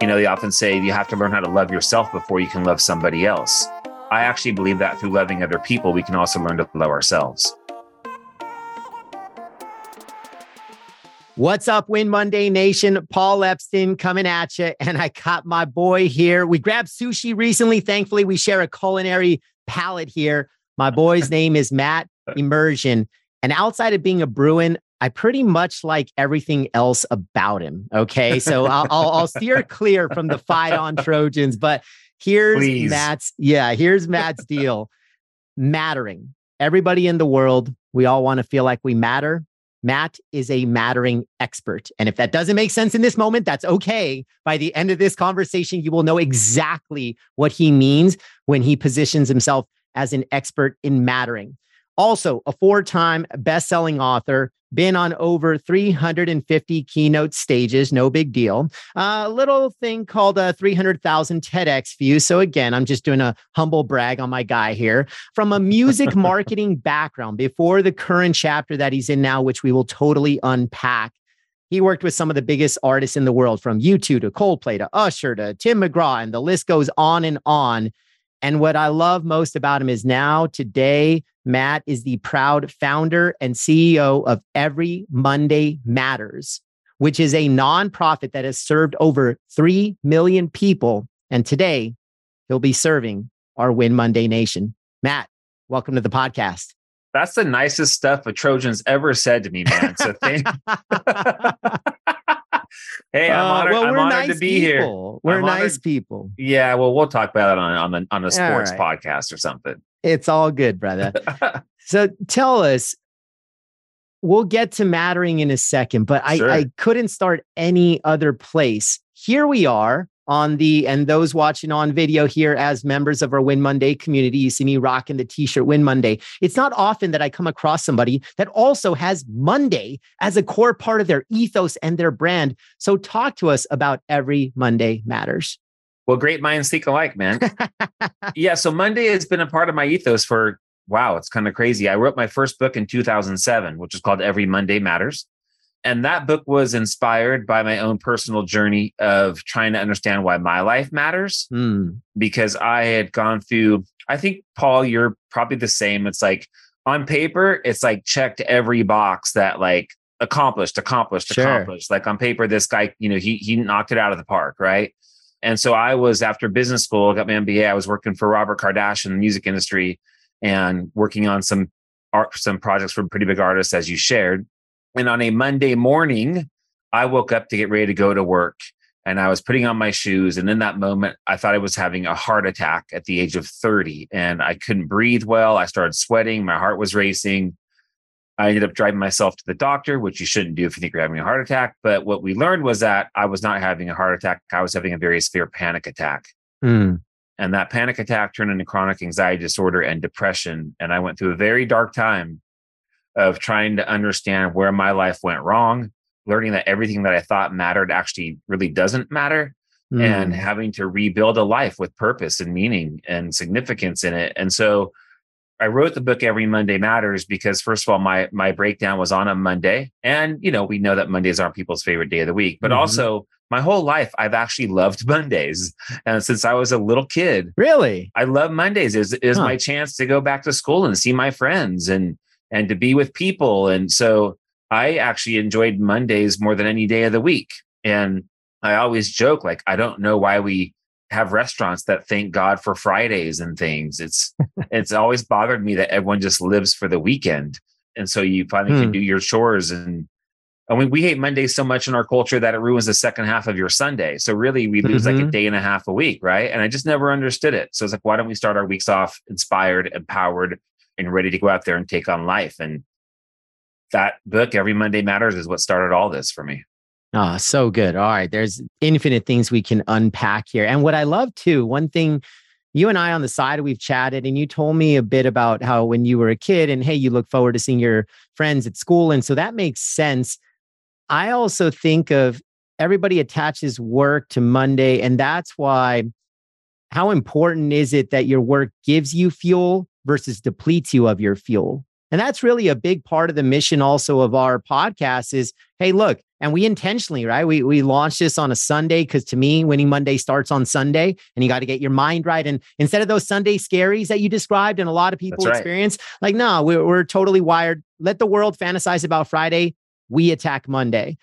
You know, they often say you have to learn how to love yourself before you can love somebody else. I actually believe that through loving other people, we can also learn to love ourselves. What's up, Win Monday Nation? Paul Epstein coming at you. And I caught my boy here. We grabbed sushi recently. Thankfully, we share a culinary palate here. My boy's name is Matt Emerzian. And outside of being a Bruin, I pretty much like everything else about him. Okay. So I'll, I'll, I'll steer clear from the fight on Trojans, but here's Please. Matt's. Yeah. Here's Matt's deal mattering. Everybody in the world, we all want to feel like we matter. Matt is a mattering expert. And if that doesn't make sense in this moment, that's okay. By the end of this conversation, you will know exactly what he means when he positions himself as an expert in mattering. Also, a four time best selling author, been on over 350 keynote stages, no big deal. A little thing called a 300,000 TEDx views. So, again, I'm just doing a humble brag on my guy here. From a music marketing background before the current chapter that he's in now, which we will totally unpack. He worked with some of the biggest artists in the world, from U2 to Coldplay to Usher to Tim McGraw, and the list goes on and on. And what I love most about him is now, today, Matt is the proud founder and CEO of Every Monday Matters, which is a nonprofit that has served over 3 million people. And today, he'll be serving our Win Monday Nation. Matt, welcome to the podcast. That's the nicest stuff a Trojan's ever said to me, man. So thank Hey, I'm Uh, honored, well, I'm we're honored nice to be here. people. We're I'm nice honored- people. Yeah, well, we'll talk about it on on the on a sports right. podcast or something. It's all good, brother. So tell us, we'll get to mattering in a second, but I, Sure. I couldn't start any other place. Here we are on the, and those watching on video here as members of our Win Monday community, you see me rocking the t shirt Win Monday. It's not often that I come across somebody that also has Monday as a core part of their ethos and their brand. So talk to us about every Monday matters. Well, great minds think alike, man. yeah, so Monday has been a part of my ethos for wow, it's kind of crazy. I wrote my first book in 2007, which is called Every Monday Matters. And that book was inspired by my own personal journey of trying to understand why my life matters Hmm. because I had gone through, I think, Paul, you're probably the same. It's like on paper, it's like checked every box that like accomplished, accomplished, Sure. accomplished. Like on paper, this guy, you know, he he knocked it out of the park, right? And so I was after business school, got my MBA. I was working for Robert Kardashian in the music industry and working on some art, some projects for pretty big artists, as you shared. And on a Monday morning, I woke up to get ready to go to work and I was putting on my shoes. And in that moment, I thought I was having a heart attack at the age of 30 and I couldn't breathe well. I started sweating, my heart was racing. I ended up driving myself to the doctor, which you shouldn't do if you think you're having a heart attack. But what we learned was that I was not having a heart attack. I was having a very severe panic attack. Hmm. And that panic attack turned into chronic anxiety disorder and depression. And I went through a very dark time of trying to understand where my life went wrong, learning that everything that I thought mattered actually really doesn't matter, Hmm. and having to rebuild a life with purpose and meaning and significance in it. And so I wrote the book Every Monday Matters because first of all, my my breakdown was on a Monday. And you know, we know that Mondays aren't people's favorite day of the week, but Mhm. also my whole life I've actually loved Mondays. And since I was a little kid, really? I love Mondays. Is is Huh. my chance to go back to school and see my friends and and to be with people. And so I actually enjoyed Mondays more than any day of the week. And I always joke like I don't know why we have restaurants that thank God for Fridays and things. It's it's always bothered me that everyone just lives for the weekend. And so you finally Hmm. can do your chores and I mean, we hate Mondays so much in our culture that it ruins the second half of your Sunday. So really, we lose like a Mhm. day and a half a week, right? And I just never understood it. So it's like, why don't we start our weeks off inspired, empowered, and ready to go out there and take on life? And that book, Every Monday Matters, is what started all this for me. Oh, so good. All right. There's infinite things we can unpack here. And what I love too, one thing you and I on the side, we've chatted and you told me a bit about how when you were a kid and hey, you look forward to seeing your friends at school. And so that makes sense. I also think of everybody attaches work to Monday. And that's why how important is it that your work gives you fuel versus depletes you of your fuel? And that's really a big part of the mission also of our podcast is, hey, look, and we intentionally, right? We we launched this on a Sunday because to me, winning Monday starts on Sunday, and you got to get your mind right. And instead of those Sunday scaries that you described, and a lot of people right. experience, like, no, we're, we're totally wired. Let the world fantasize about Friday. We attack Monday.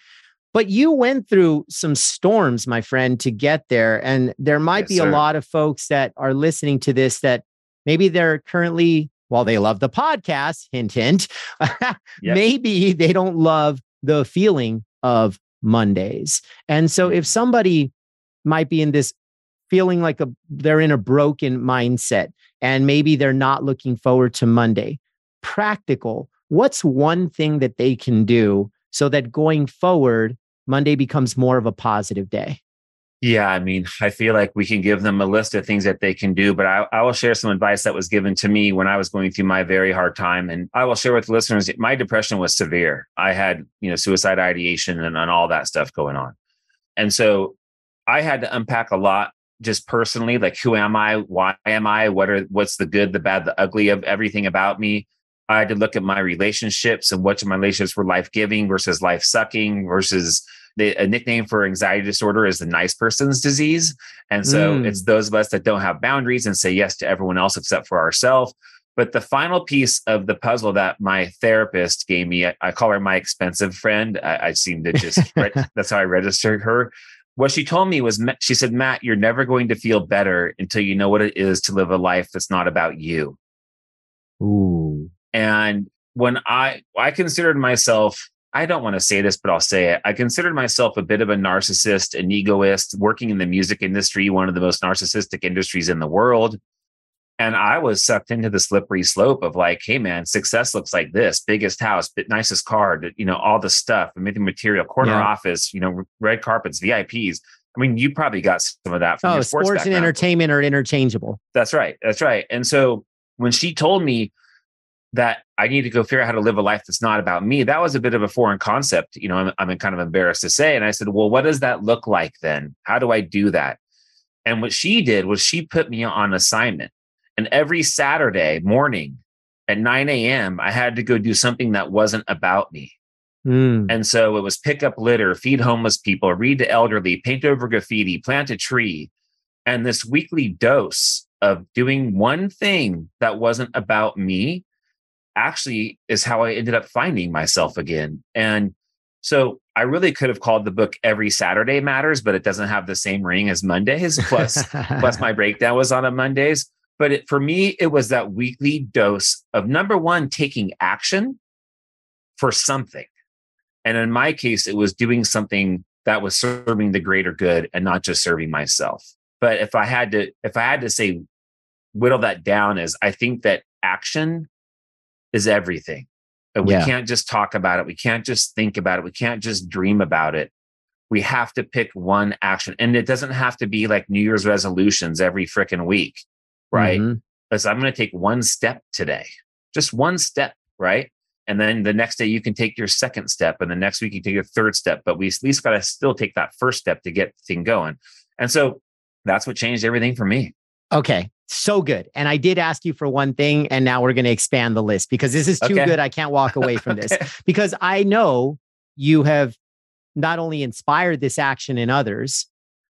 But you went through some storms, my friend, to get there. And there might yes, be sir. a lot of folks that are listening to this that maybe they're currently, while they love the podcast, hint, hint, yep. maybe they don't love the feeling of Mondays. And so mm. if somebody might be in this feeling like a, they're in a broken mindset and maybe they're not looking forward to Monday, practical, what's one thing that they can do so that going forward, Monday becomes more of a positive day? Yeah, I mean, I feel like we can give them a list of things that they can do, but I, I, will share some advice that was given to me when I was going through my very hard time. And I will share with listeners, my depression was severe. I had, you know, suicide ideation and, and all that stuff going on. And so I had to unpack a lot just personally, like who am I? Why am I? What are what's the good, the bad, the ugly of everything about me? I had to look at my relationships and of my relationships were life giving versus life sucking versus the, a nickname for anxiety disorder is the nice person's disease. And so mm. it's those of us that don't have boundaries and say yes to everyone else except for ourselves. But the final piece of the puzzle that my therapist gave me, I, I call her my expensive friend. I, I seem to just, that's how I registered her. What she told me was, she said, Matt, you're never going to feel better until you know what it is to live a life that's not about you. Ooh. And when I, I considered myself I don't want to say this, but I'll say it. I considered myself a bit of a narcissist, an egoist, working in the music industry, one of the most narcissistic industries in the world. And I was sucked into the slippery slope of like, hey man, success looks like this: biggest house, nicest car, you know, all the stuff, amazing material, corner yeah. office, you know, red carpets, VIPs. I mean, you probably got some of that from oh, your sports, sports and entertainment are interchangeable. That's right. That's right. And so when she told me that I need to go figure out how to live a life that's not about me. That was a bit of a foreign concept. You know, I'm, I'm kind of embarrassed to say. And I said, well, what does that look like then? How do I do that? And what she did was she put me on assignment. And every Saturday morning at 9 a.m., I had to go do something that wasn't about me. Mm. And so it was pick up litter, feed homeless people, read to elderly, paint over graffiti, plant a tree. And this weekly dose of doing one thing that wasn't about me actually is how I ended up finding myself again. And so I really could have called the book Every Saturday Matters, but it doesn't have the same ring as Mondays. Plus, plus my breakdown was on a Mondays. But it, for me, it was that weekly dose of number one, taking action for something. And in my case, it was doing something that was serving the greater good and not just serving myself. But if I had to, if I had to say, whittle that down, is I think that action is everything. And we yeah. can't just talk about it. We can't just think about it. We can't just dream about it. We have to pick one action. And it doesn't have to be like New Year's resolutions every freaking week, right? Mm-hmm. Because I'm going to take one step today, just one step, right? And then the next day you can take your second step, and the next week you take your third step. But we at least got to still take that first step to get the thing going. And so that's what changed everything for me. Okay. So good. And I did ask you for one thing, and now we're going to expand the list because this is too okay. good. I can't walk away from this because I know you have not only inspired this action in others,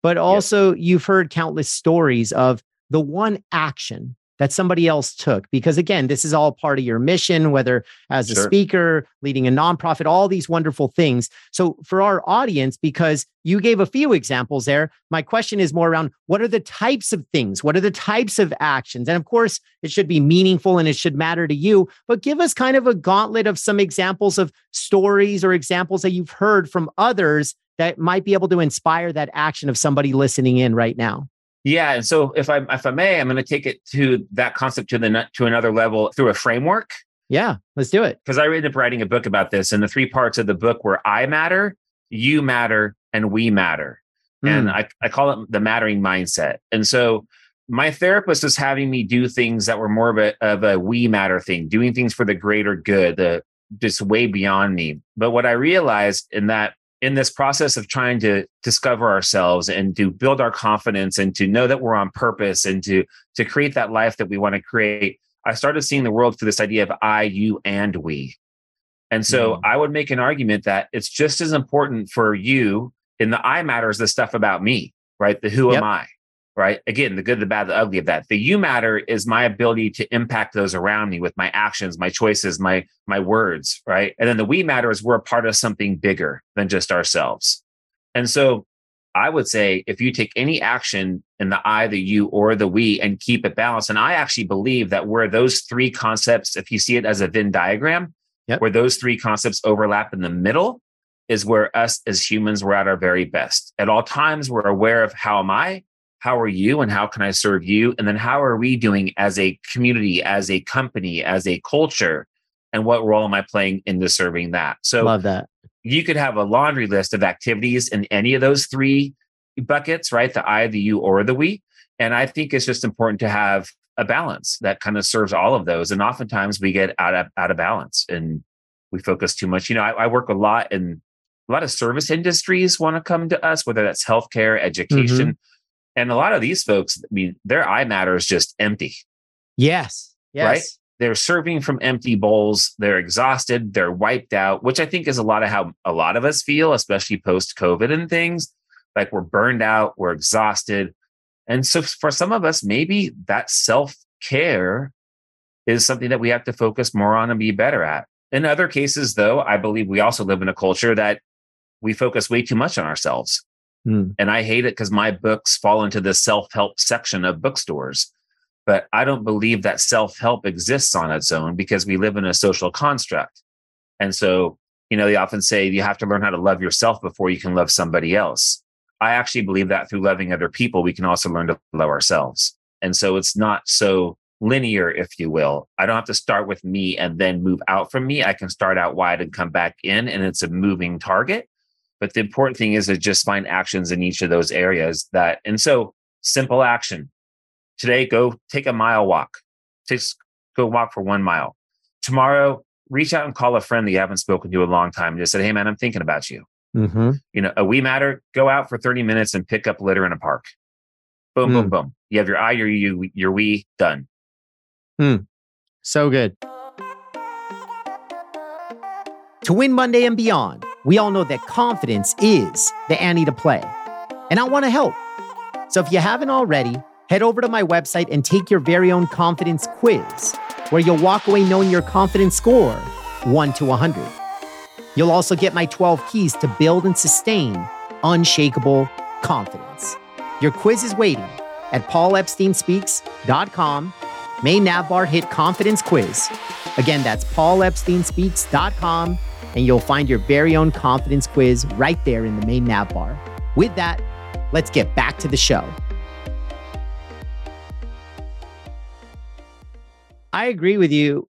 but also you've heard countless stories of the one action that somebody else took because again this is all part of your mission whether as a speaker leading a nonprofit all these wonderful things. So for our audience because you gave a few examples there my question is more around what are the types of things? What are the types of actions? And of course it should be meaningful and it should matter to you but give us kind of a gauntlet of some examples of stories or examples that you've heard from others that might be able to inspire that action of somebody listening in right now yeah, and so if I if I may, I'm going to take it to that concept to the to another level through a framework. Yeah, let's do it. Because I ended up writing a book about this, and the three parts of the book were I matter, you matter, and we matter. Mm. And I, I call it the mattering mindset. And so my therapist was having me do things that were more of a of a we matter thing, doing things for the greater good, the just way beyond me. But what I realized in that in this process of trying to discover ourselves and to build our confidence and to know that we're on purpose and to to create that life that we want to create I started seeing the world through this idea of I, you, and we. And so mm. I would make an argument that it's just as important for you in the I matters the stuff about me, right? The who yep. am I, right? Again, the good, the bad, the ugly of that. The you matter is my ability to impact those around me with my actions, my choices, my my words, right? And then the we matter is we're a part of something bigger than just ourselves. And so I would say if you take any action in the I, the you, or the we and keep it balanced, and I actually believe that where those three concepts, if you see it as a Venn diagram, yep. where those three concepts overlap in the middle, is where us as humans we're at our very best. At all times, we're aware of how am I, how are you, and how can I serve you? And then how are we doing as a community, as a company, as a culture? And what role am I playing into serving that? So love that. You could have a laundry list of activities in any of those three buckets, right? The I, the you, or the we. And I think it's just important to have a balance that kind of serves all of those. And oftentimes we get out of out of balance and we focus too much. You know, I, I work a lot in a lot of service industries want to come to us, whether that's healthcare, education. Mm-hmm. And a lot of these folks, I mean, their eye matter is just empty. Yes. Yes. Right? They're serving from empty bowls. They're exhausted. They're wiped out, which I think is a lot of how a lot of us feel, especially post COVID and things. Like we're burned out, we're exhausted. And so for some of us, maybe that self care is something that we have to focus more on and be better at. In other cases, though, I believe we also live in a culture that we focus way too much on ourselves. Mm. And I hate it because my books fall into the self help section of bookstores. But I don't believe that self help exists on its own because we live in a social construct. And so, you know, they often say you have to learn how to love yourself before you can love somebody else. I actually believe that through loving other people, we can also learn to love ourselves. And so it's not so linear, if you will. I don't have to start with me and then move out from me. I can start out wide and come back in, and it's a moving target. But the important thing is to just find actions in each of those areas that, and so simple action. Today, go take a mile walk. Just go walk for one mile. Tomorrow, reach out and call a friend that you haven't spoken to in a long time and just say, Hey man, I'm thinking about you. Mm-hmm. You know, a we matter, go out for 30 minutes and pick up litter in a park. Boom, mm. boom, boom. You have your I, your you, your we done. Hmm. So good. To win Monday and beyond, we all know that confidence is the ante to play. And I want to help. So if you haven't already, head over to my website and take your very own confidence quiz, where you'll walk away knowing your confidence score 1 to 100. You'll also get my 12 keys to build and sustain unshakable confidence. Your quiz is waiting at paulepsteinspeaks.com. May navbar hit confidence quiz. Again, that's paulepsteinspeaks.com, and you'll find your very own confidence quiz right there in the main navbar. With that, let's get back to the show. I agree with you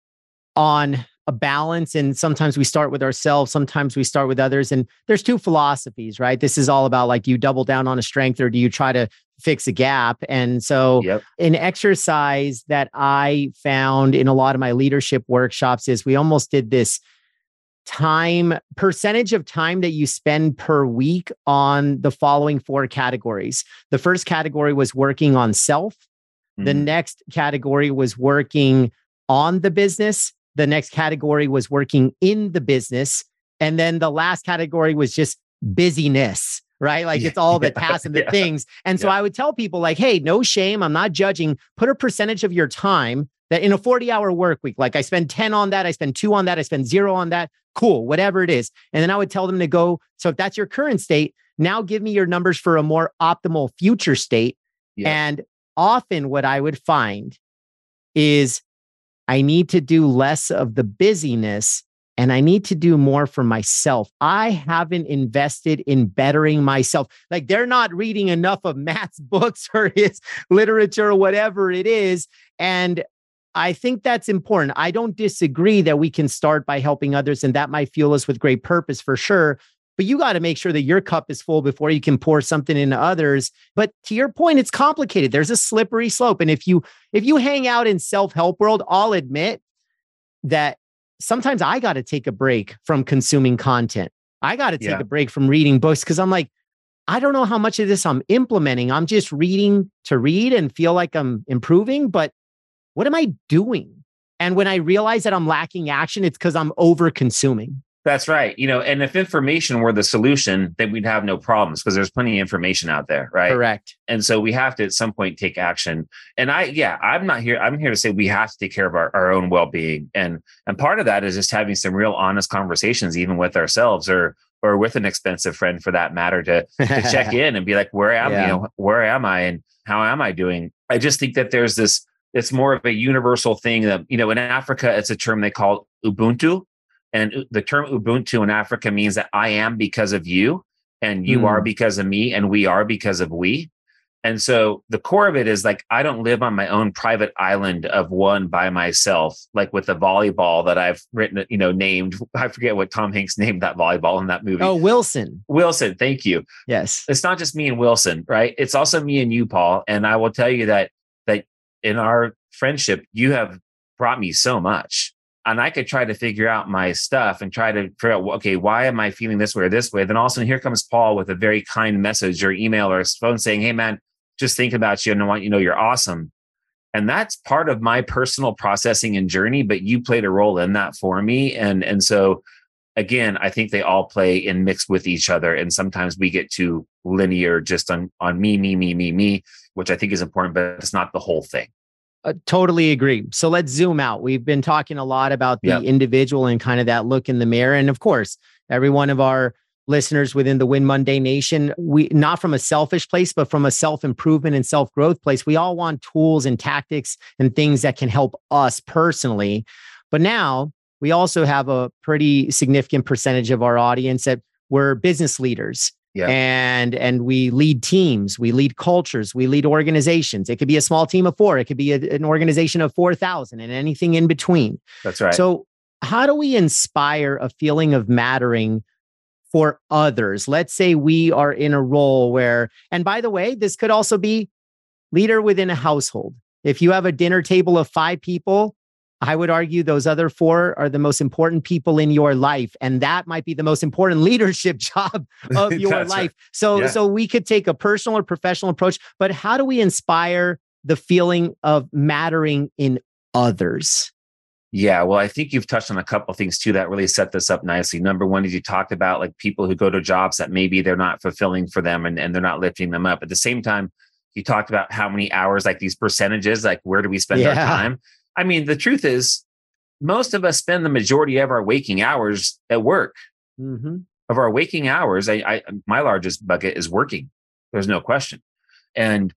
on a balance and sometimes we start with ourselves sometimes we start with others and there's two philosophies right this is all about like do you double down on a strength or do you try to fix a gap and so yep. an exercise that i found in a lot of my leadership workshops is we almost did this time percentage of time that you spend per week on the following four categories the first category was working on self mm-hmm. the next category was working on the business the next category was working in the business. And then the last category was just busyness, right? Like it's all the tasks and the yeah. things. And so yeah. I would tell people, like, hey, no shame. I'm not judging. Put a percentage of your time that in a 40 hour work week, like I spend 10 on that, I spend two on that, I spend zero on that. Cool, whatever it is. And then I would tell them to go. So if that's your current state, now give me your numbers for a more optimal future state. Yeah. And often what I would find is I need to do less of the busyness and I need to do more for myself. I haven't invested in bettering myself. Like they're not reading enough of Matt's books or his literature or whatever it is. And I think that's important. I don't disagree that we can start by helping others, and that might fuel us with great purpose for sure but you got to make sure that your cup is full before you can pour something into others but to your point it's complicated there's a slippery slope and if you if you hang out in self-help world i'll admit that sometimes i got to take a break from consuming content i got to take yeah. a break from reading books because i'm like i don't know how much of this i'm implementing i'm just reading to read and feel like i'm improving but what am i doing And when I realize that I'm lacking action, it's because I'm over consuming. That's right. You know, and if information were the solution, then we'd have no problems because there's plenty of information out there, right? Correct. And so we have to at some point take action. And I, yeah, I'm not here. I'm here to say we have to take care of our, our own well-being. And and part of that is just having some real honest conversations, even with ourselves or or with an expensive friend for that matter, to, to check in and be like, where am yeah. you know, where am I and how am I doing? I just think that there's this, it's more of a universal thing that, you know, in Africa, it's a term they call Ubuntu and the term Ubuntu in Africa means that I am because of you, and you mm. are because of me, and we are because of we. And so the core of it is like I don't live on my own private island of one by myself, like with the volleyball that I've written, you know, named. I forget what Tom Hanks named that volleyball in that movie. Oh, Wilson. Wilson, thank you. Yes. It's not just me and Wilson, right? It's also me and you, Paul. And I will tell you that that in our friendship, you have brought me so much and I could try to figure out my stuff and try to figure out, okay, why am I feeling this way or this way? Then all of a sudden, here comes Paul with a very kind message or email or phone saying, hey, man, just think about you and I want you to know you're awesome. And that's part of my personal processing and journey, but you played a role in that for me. And, and so, again, I think they all play in mix with each other. And sometimes we get too linear just on, on me, me, me, me, me, which I think is important, but it's not the whole thing. Uh, totally agree. So let's zoom out. We've been talking a lot about the yep. individual and kind of that look in the mirror. And of course, every one of our listeners within the Win Monday Nation, we not from a selfish place, but from a self improvement and self growth place. We all want tools and tactics and things that can help us personally. But now we also have a pretty significant percentage of our audience that we're business leaders yeah. And and we lead teams, we lead cultures, we lead organizations. It could be a small team of four, it could be a, an organization of 4,000 and anything in between. That's right. So, how do we inspire a feeling of mattering for others? Let's say we are in a role where and by the way, this could also be leader within a household. If you have a dinner table of 5 people, I would argue those other four are the most important people in your life. And that might be the most important leadership job of your life. Right. So, yeah. so we could take a personal or professional approach, but how do we inspire the feeling of mattering in others? Yeah, well, I think you've touched on a couple things too that really set this up nicely. Number one is you talked about like people who go to jobs that maybe they're not fulfilling for them and, and they're not lifting them up. At the same time, you talked about how many hours, like these percentages, like where do we spend yeah. our time? I mean, the truth is, most of us spend the majority of our waking hours at work. Mm-hmm. Of our waking hours, I, I, my largest bucket is working. There's no question, and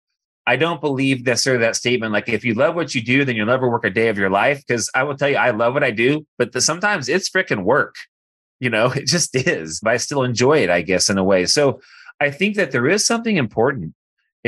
I don't believe necessarily that statement. Like, if you love what you do, then you'll never work a day of your life. Because I will tell you, I love what I do, but the, sometimes it's freaking work. You know, it just is. But I still enjoy it, I guess, in a way. So I think that there is something important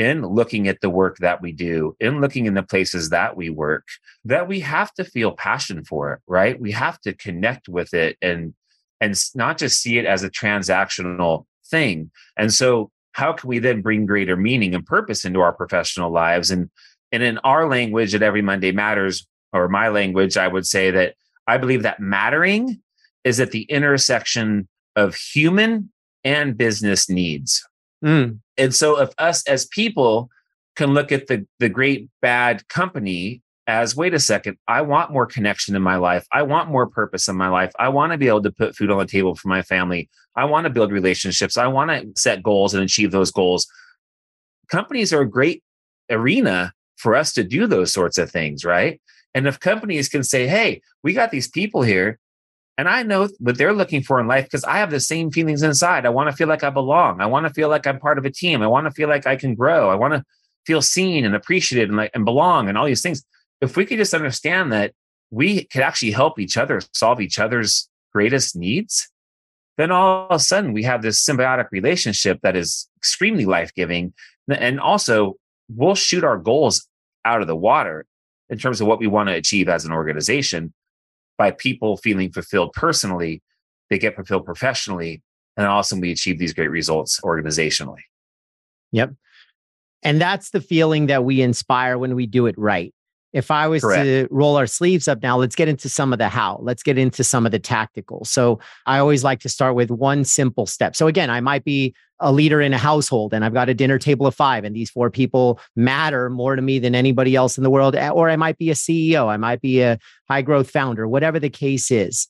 in looking at the work that we do, in looking in the places that we work, that we have to feel passion for it, right? We have to connect with it and and not just see it as a transactional thing. And so how can we then bring greater meaning and purpose into our professional lives? And and in our language at Every Monday Matters, or my language, I would say that I believe that mattering is at the intersection of human and business needs. Mm. And so if us as people can look at the the great bad company as wait a second, I want more connection in my life. I want more purpose in my life. I want to be able to put food on the table for my family. I want to build relationships. I want to set goals and achieve those goals. Companies are a great arena for us to do those sorts of things, right? And if companies can say, hey, we got these people here and I know what they're looking for in life because I have the same feelings inside. I want to feel like I belong. I want to feel like I'm part of a team. I want to feel like I can grow. I want to feel seen and appreciated and like and belong and all these things. If we could just understand that we could actually help each other solve each other's greatest needs, then all of a sudden we have this symbiotic relationship that is extremely life-giving. And also we'll shoot our goals out of the water in terms of what we want to achieve as an organization by people feeling fulfilled personally, they get fulfilled professionally, and also we achieve these great results organizationally. Yep. And that's the feeling that we inspire when we do it right. If I was Correct. to roll our sleeves up now, let's get into some of the how. Let's get into some of the tactical. So I always like to start with one simple step. So again, I might be a leader in a household and I've got a dinner table of five, and these four people matter more to me than anybody else in the world. Eh, or I might be a CEO, I might be a high growth founder, whatever the case is.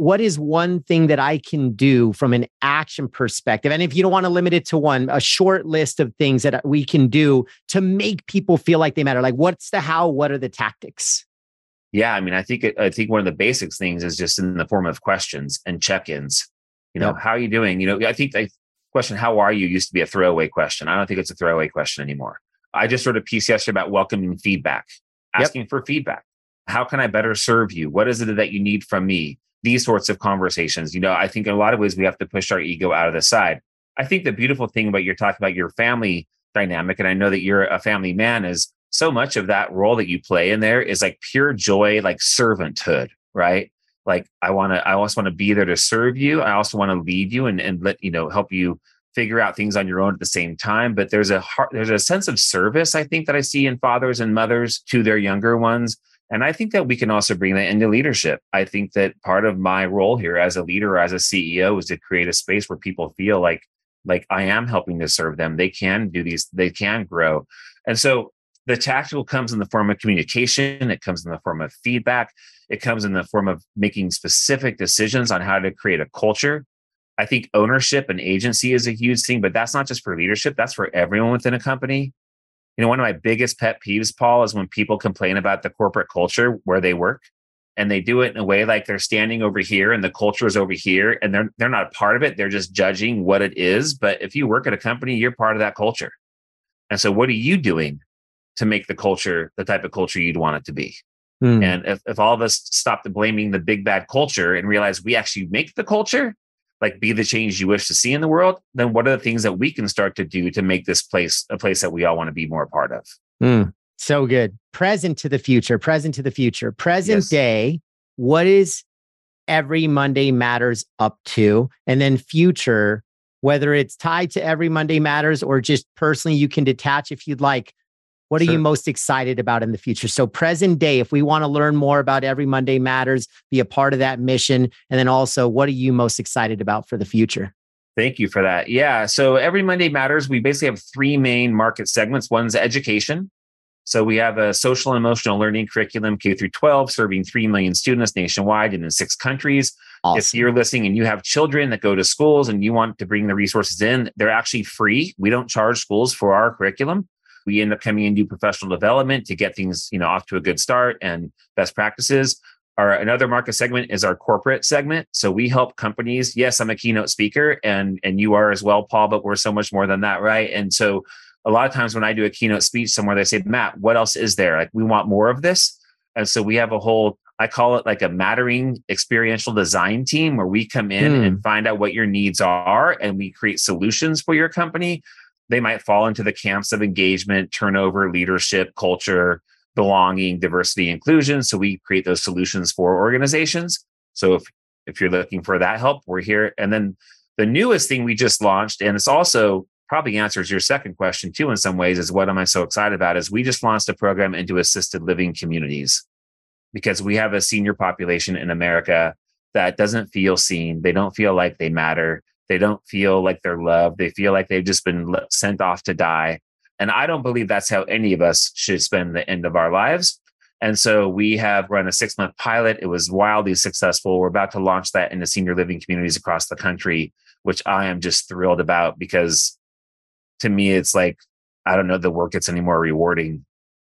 Yep. What is one thing that I can do from an action perspective? And if you don't want to limit it to one, a short list of things that we can do to make people feel like they matter. Like, what's the how? What are the tactics? Yeah, I mean, I think I think one of the basics things is just in the form of questions and check-ins. You know, Yep. how are you doing? You know, I think the question "How are you?" used to be a throwaway question. I don't think it's a throwaway question anymore. I just wrote a piece yesterday about welcoming feedback, Yep. asking for feedback. How can I better serve you? What is it that you need from me? These sorts of conversations. You know, I think in a lot of ways we have to push our ego out of the side. I think the beautiful thing about you're talking about your family dynamic, and I know that you're a family man, is so much of that role that you play in there is like pure joy, like servanthood, right? Like I want to, I also want to be there to serve you. I also want to lead you and, and let, you know, help you figure out things on your own at the same time. But there's a heart, there's a sense of service, I think, that I see in fathers and mothers to their younger ones. And I think that we can also bring that into leadership. I think that part of my role here as a leader as a CEO is to create a space where people feel like like I am helping to serve them. They can do these, they can grow. And so the tactical comes in the form of communication, it comes in the form of feedback, it comes in the form of making specific decisions on how to create a culture. I think ownership and agency is a huge thing, but that's not just for leadership, that's for everyone within a company. You know, one of my biggest pet peeves, Paul, is when people complain about the corporate culture where they work and they do it in a way like they're standing over here and the culture is over here and they're they're not a part of it. They're just judging what it is. But if you work at a company, you're part of that culture. And so what are you doing to make the culture the type of culture you'd want it to be? Hmm. And if, if all of us stop blaming the big bad culture and realize we actually make the culture, like be the change you wish to see in the world, then what are the things that we can start to do to make this place a place that we all want to be more a part of? Mm, so good. Present to the future, present to the future, present Yes. day. What is every Monday matters up to? And then future, whether it's tied to every Monday matters or just personally, you can detach if you'd like. What are you most excited about in the future? So, present day, if we want to learn more about Every Monday Matters, be a part of that mission. And then also, what are you most excited about for the future? Thank you for that. Yeah. So every Monday matters. We basically have three main market segments. One's education. So we have a social and emotional learning curriculum K through 12, serving 3 million students nationwide and in six countries. If you're listening and you have children that go to schools and you want to bring the resources in, they're actually free. We don't charge schools for our curriculum. We end up coming in and do professional development to get things, you know, off to a good start and best practices. Our another market segment is our corporate segment. So we help companies. Yes, I'm a keynote speaker and and you are as well, Paul, but we're so much more than that, right? And so a lot of times when I do a keynote speech somewhere, they say, Matt, what else is there? Like we want more of this. And so we have a whole, I call it like a mattering experiential design team where we come in Hmm. and find out what your needs are and we create solutions for your company. They might fall into the camps of engagement, turnover, leadership, culture, belonging, diversity, inclusion. So we create those solutions for organizations. So if if you're looking for that help, we're here. And then the newest thing we just launched, and it's also probably answers your second question too in some ways, is what am I so excited about? Is we just launched a program into assisted living communities because we have a senior population in America that doesn't feel seen. They don't feel like they matter. They don't feel like they're loved. They feel like they've just been sent off to die. And I don't believe that's how any of us should spend the end of our lives. And so we have run a six month pilot. It was wildly successful. We're about to launch that into senior living communities across the country, which I am just thrilled about because to me, it's like, I don't know the work gets any more rewarding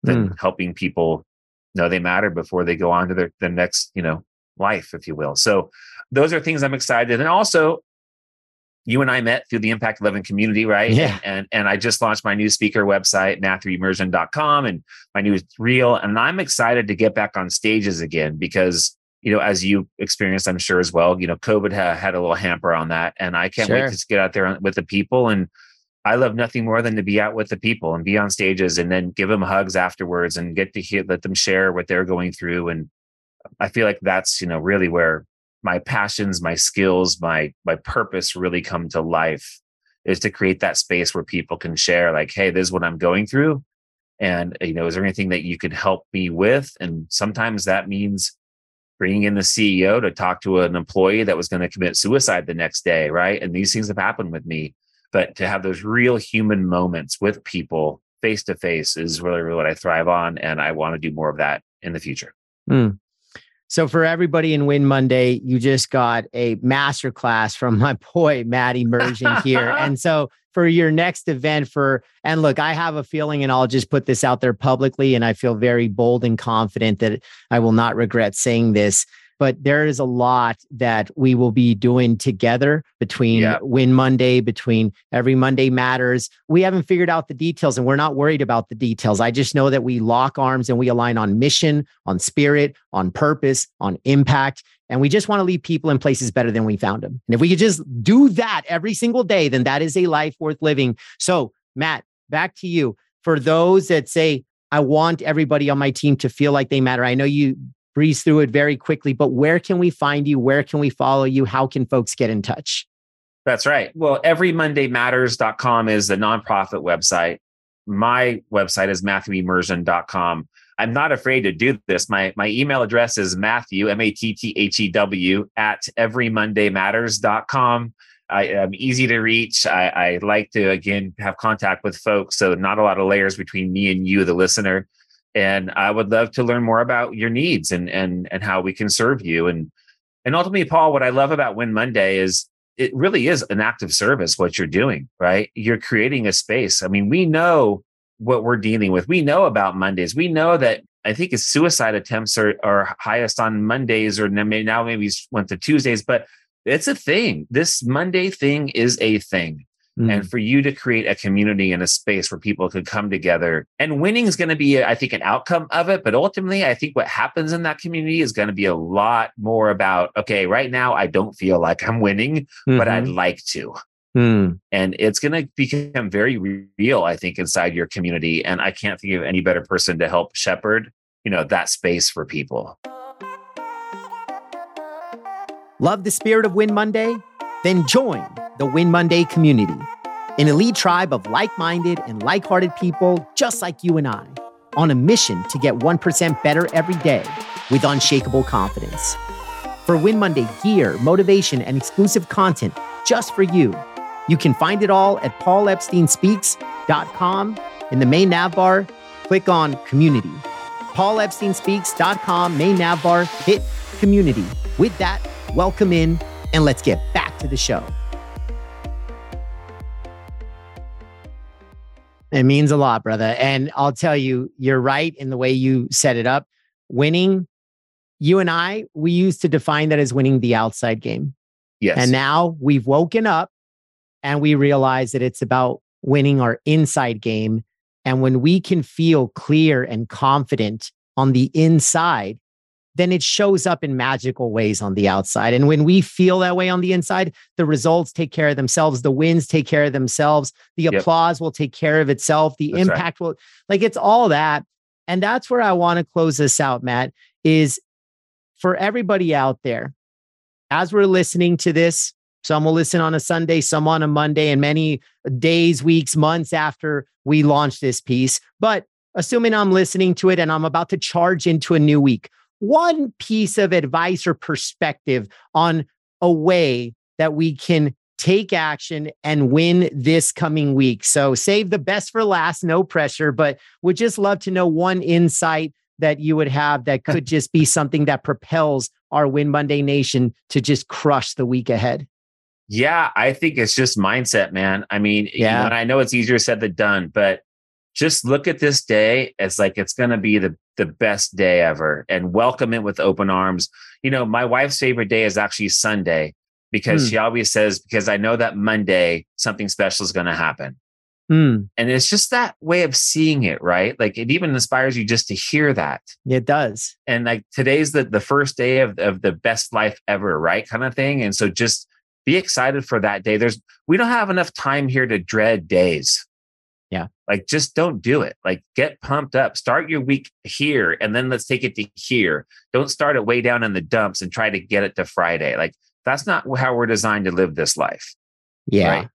than hmm. helping people know they matter before they go on to their, the next, you know, life, if you will. So those are things I'm excited. And also, you and I met through the Impact 11 community, right? Yeah. And, and, I just launched my new speaker website, matthewemerzian.com, and my new reel. And I'm excited to get back on stages again because, you know, as you experienced, I'm sure as well, you know, COVID ha- had a little hamper on that. And I can't Sure. wait to get out there with the people. And I love nothing more than to be out with the people and be on stages and then give them hugs afterwards and get to hear, let them share what they're going through. And I feel like that's, you know, really where my passions, my skills, my my purpose really come to life is to create that space where people can share like, hey, this is what I'm going through. And, you know, is there anything that you could help me with? And sometimes that means bringing in the CEO to talk to an employee that was going to commit suicide the next day, right? And these things have happened with me. But to have those real human moments with people face to face is really really what I thrive on. And I want to do more of that in the future. Mm. So for everybody in Win Monday, you just got a master class from my boy Matt Emerzian here. and so for your next event for and look, I have a feeling and I'll just put this out there publicly and I feel very bold and confident that I will not regret saying this but there is a lot that we will be doing together between yeah. Win Monday, between Every Monday Matters. We haven't figured out the details and we're not worried about the details. I just know that we lock arms and we align on mission, on spirit, on purpose, on impact. And we just want to leave people in places better than we found them. And if we could just do that every single day, then that is a life worth living. So, Matt, back to you. For those that say, I want everybody on my team to feel like they matter. I know you breeze through it very quickly. But where can we find you? Where can we follow you? How can folks get in touch? That's right. Well, everymondaymatters.com is the nonprofit website. My website is matthewemerzian.com. I'm not afraid to do this. My my email address is Matthew, M A T T H E W, at everymondaymatters.com. I am easy to reach. I, I like to, again, have contact with folks. So, not a lot of layers between me and you, the listener and I would love to learn more about your needs and and and how we can serve you. And and ultimately, Paul, what I love about Win Monday is it really is an act of service what you're doing, right? You're creating a space. I mean, we know what we're dealing with. We know about Mondays. We know that I think it's suicide attempts are, are highest on Mondays, or now maybe went to Tuesdays, but it's a thing. This Monday thing is a thing mm. and for you to create a community and a space where people could come together. And winning is going to be, I think, an outcome of it. But ultimately, I think what happens in that community is going to be a lot more about, okay, right now, I don't feel like I'm winning, mm-hmm. but I'd mm-hmm. like to. Mm. And it's going to become very real, I think, inside your community. And I can't think of any better person to help shepherd, you know, that space for people. Love the spirit of Win Monday? Then join the Win Monday community, an elite tribe of like minded and like hearted people just like you and I, on a mission to get 1% better every day with unshakable confidence. For Win Monday gear, motivation, and exclusive content just for you, you can find it all at paulepsteinspeaks.com. In the main nav bar, click on Community. paulepsteinspeaks.com, main nav bar, hit Community. With that, welcome in, and let's get back to the show. It means a lot, brother. And I'll tell you, you're right in the way you set it up. Winning, you and I, we used to define that as winning the outside game. Yes. And now we've woken up and we realize that it's about winning our inside game. And when we can feel clear and confident on the inside, then it shows up in magical ways on the outside. And when we feel that way on the inside, the results take care of themselves. The wins take care of themselves. The yep. applause will take care of itself. The that's impact right. will, like, it's all that. And that's where I want to close this out, Matt, is for everybody out there, as we're listening to this, some will listen on a Sunday, some on a Monday, and many days, weeks, months after we launch this piece. But assuming I'm listening to it and I'm about to charge into a new week, one piece of advice or perspective on a way that we can take action and win this coming week. So save the best for last, no pressure, but would just love to know one insight that you would have that could just be something that propels our Win Monday Nation to just crush the week ahead. Yeah, I think it's just mindset, man. I mean, yeah. You know, I know it's easier said than done, but just look at this day as like it's going to be the the best day ever and welcome it with open arms. You know, my wife's favorite day is actually Sunday because mm. she always says because I know that Monday something special is going to happen. Mm. And it's just that way of seeing it, right? Like it even inspires you just to hear that. It does. And like today's the the first day of, of the best life ever, right? Kind of thing. And so just be excited for that day. There's we don't have enough time here to dread days. Yeah. Like just don't do it. Like get pumped up. Start your week here and then let's take it to here. Don't start it way down in the dumps and try to get it to Friday. Like that's not how we're designed to live this life. Yeah. Right?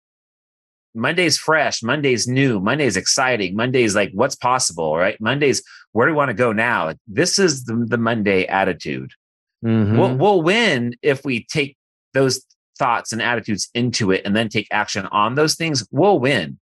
Monday's fresh, Monday's new, Monday's exciting, Monday's like what's possible, right? Monday's where do we want to go now? This is the, the Monday attitude. Mm-hmm. We'll, we'll win if we take those thoughts and attitudes into it and then take action on those things. We'll win,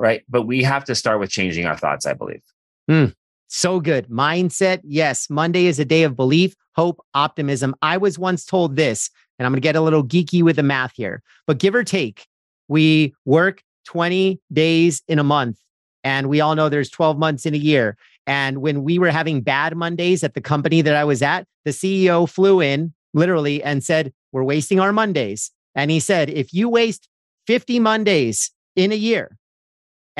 right? But we have to start with changing our thoughts, I believe. Mm, so good. Mindset. Yes. Monday is a day of belief, hope, optimism. I was once told this, and I'm going to get a little geeky with the math here, but give or take, we work 20 days in a month. And we all know there's 12 months in a year. And when we were having bad Mondays at the company that I was at, the CEO flew in literally and said, We're wasting our Mondays. And he said, If you waste 50 Mondays in a year,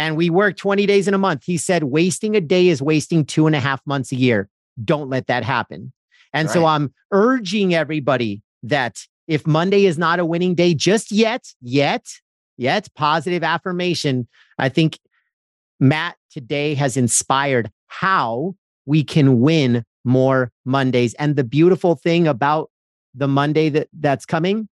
and we work 20 days in a month. He said, wasting a day is wasting two and a half months a year. Don't let that happen. And right. so I'm urging everybody that if Monday is not a winning day just yet, yet, yet, positive affirmation, I think Matt today has inspired how we can win more Mondays. And the beautiful thing about the Monday that, that's coming,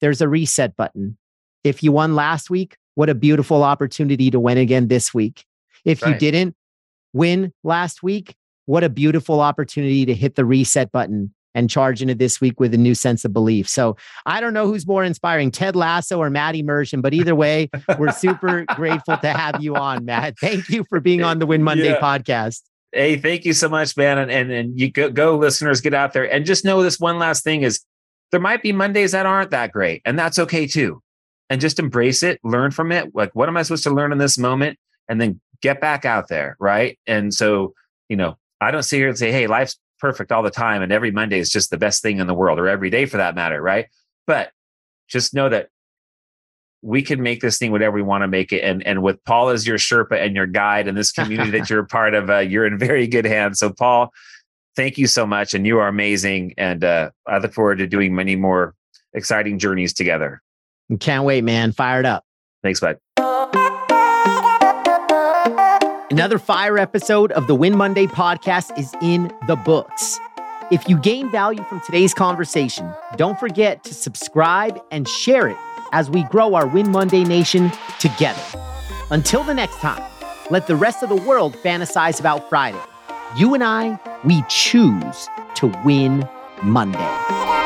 there's a reset button. If you won last week, what a beautiful opportunity to win again this week. If right. you didn't win last week, what a beautiful opportunity to hit the reset button and charge into this week with a new sense of belief. So I don't know who's more inspiring, Ted Lasso or Matt Emerzian, but either way, we're super grateful to have you on, Matt. Thank you for being on the Win Monday yeah. podcast. Hey, thank you so much, man. And, and, and you go, go, listeners, get out there and just know this one last thing is there might be Mondays that aren't that great, and that's okay too and just embrace it, learn from it. Like, what am I supposed to learn in this moment? And then get back out there. Right. And so, you know, I don't sit here and say, hey, life's perfect all the time. And every Monday is just the best thing in the world or every day for that matter. Right. But just know that we can make this thing whatever we want to make it. And, and with Paul as your Sherpa and your guide and this community that you're a part of, uh, you're in very good hands. So, Paul, thank you so much. And you are amazing. And uh, I look forward to doing many more exciting journeys together. Can't wait, man. Fired up. Thanks, bud. Another fire episode of the Win Monday podcast is in the books. If you gain value from today's conversation, don't forget to subscribe and share it as we grow our Win Monday Nation together. Until the next time, let the rest of the world fantasize about Friday. You and I, we choose to win Monday.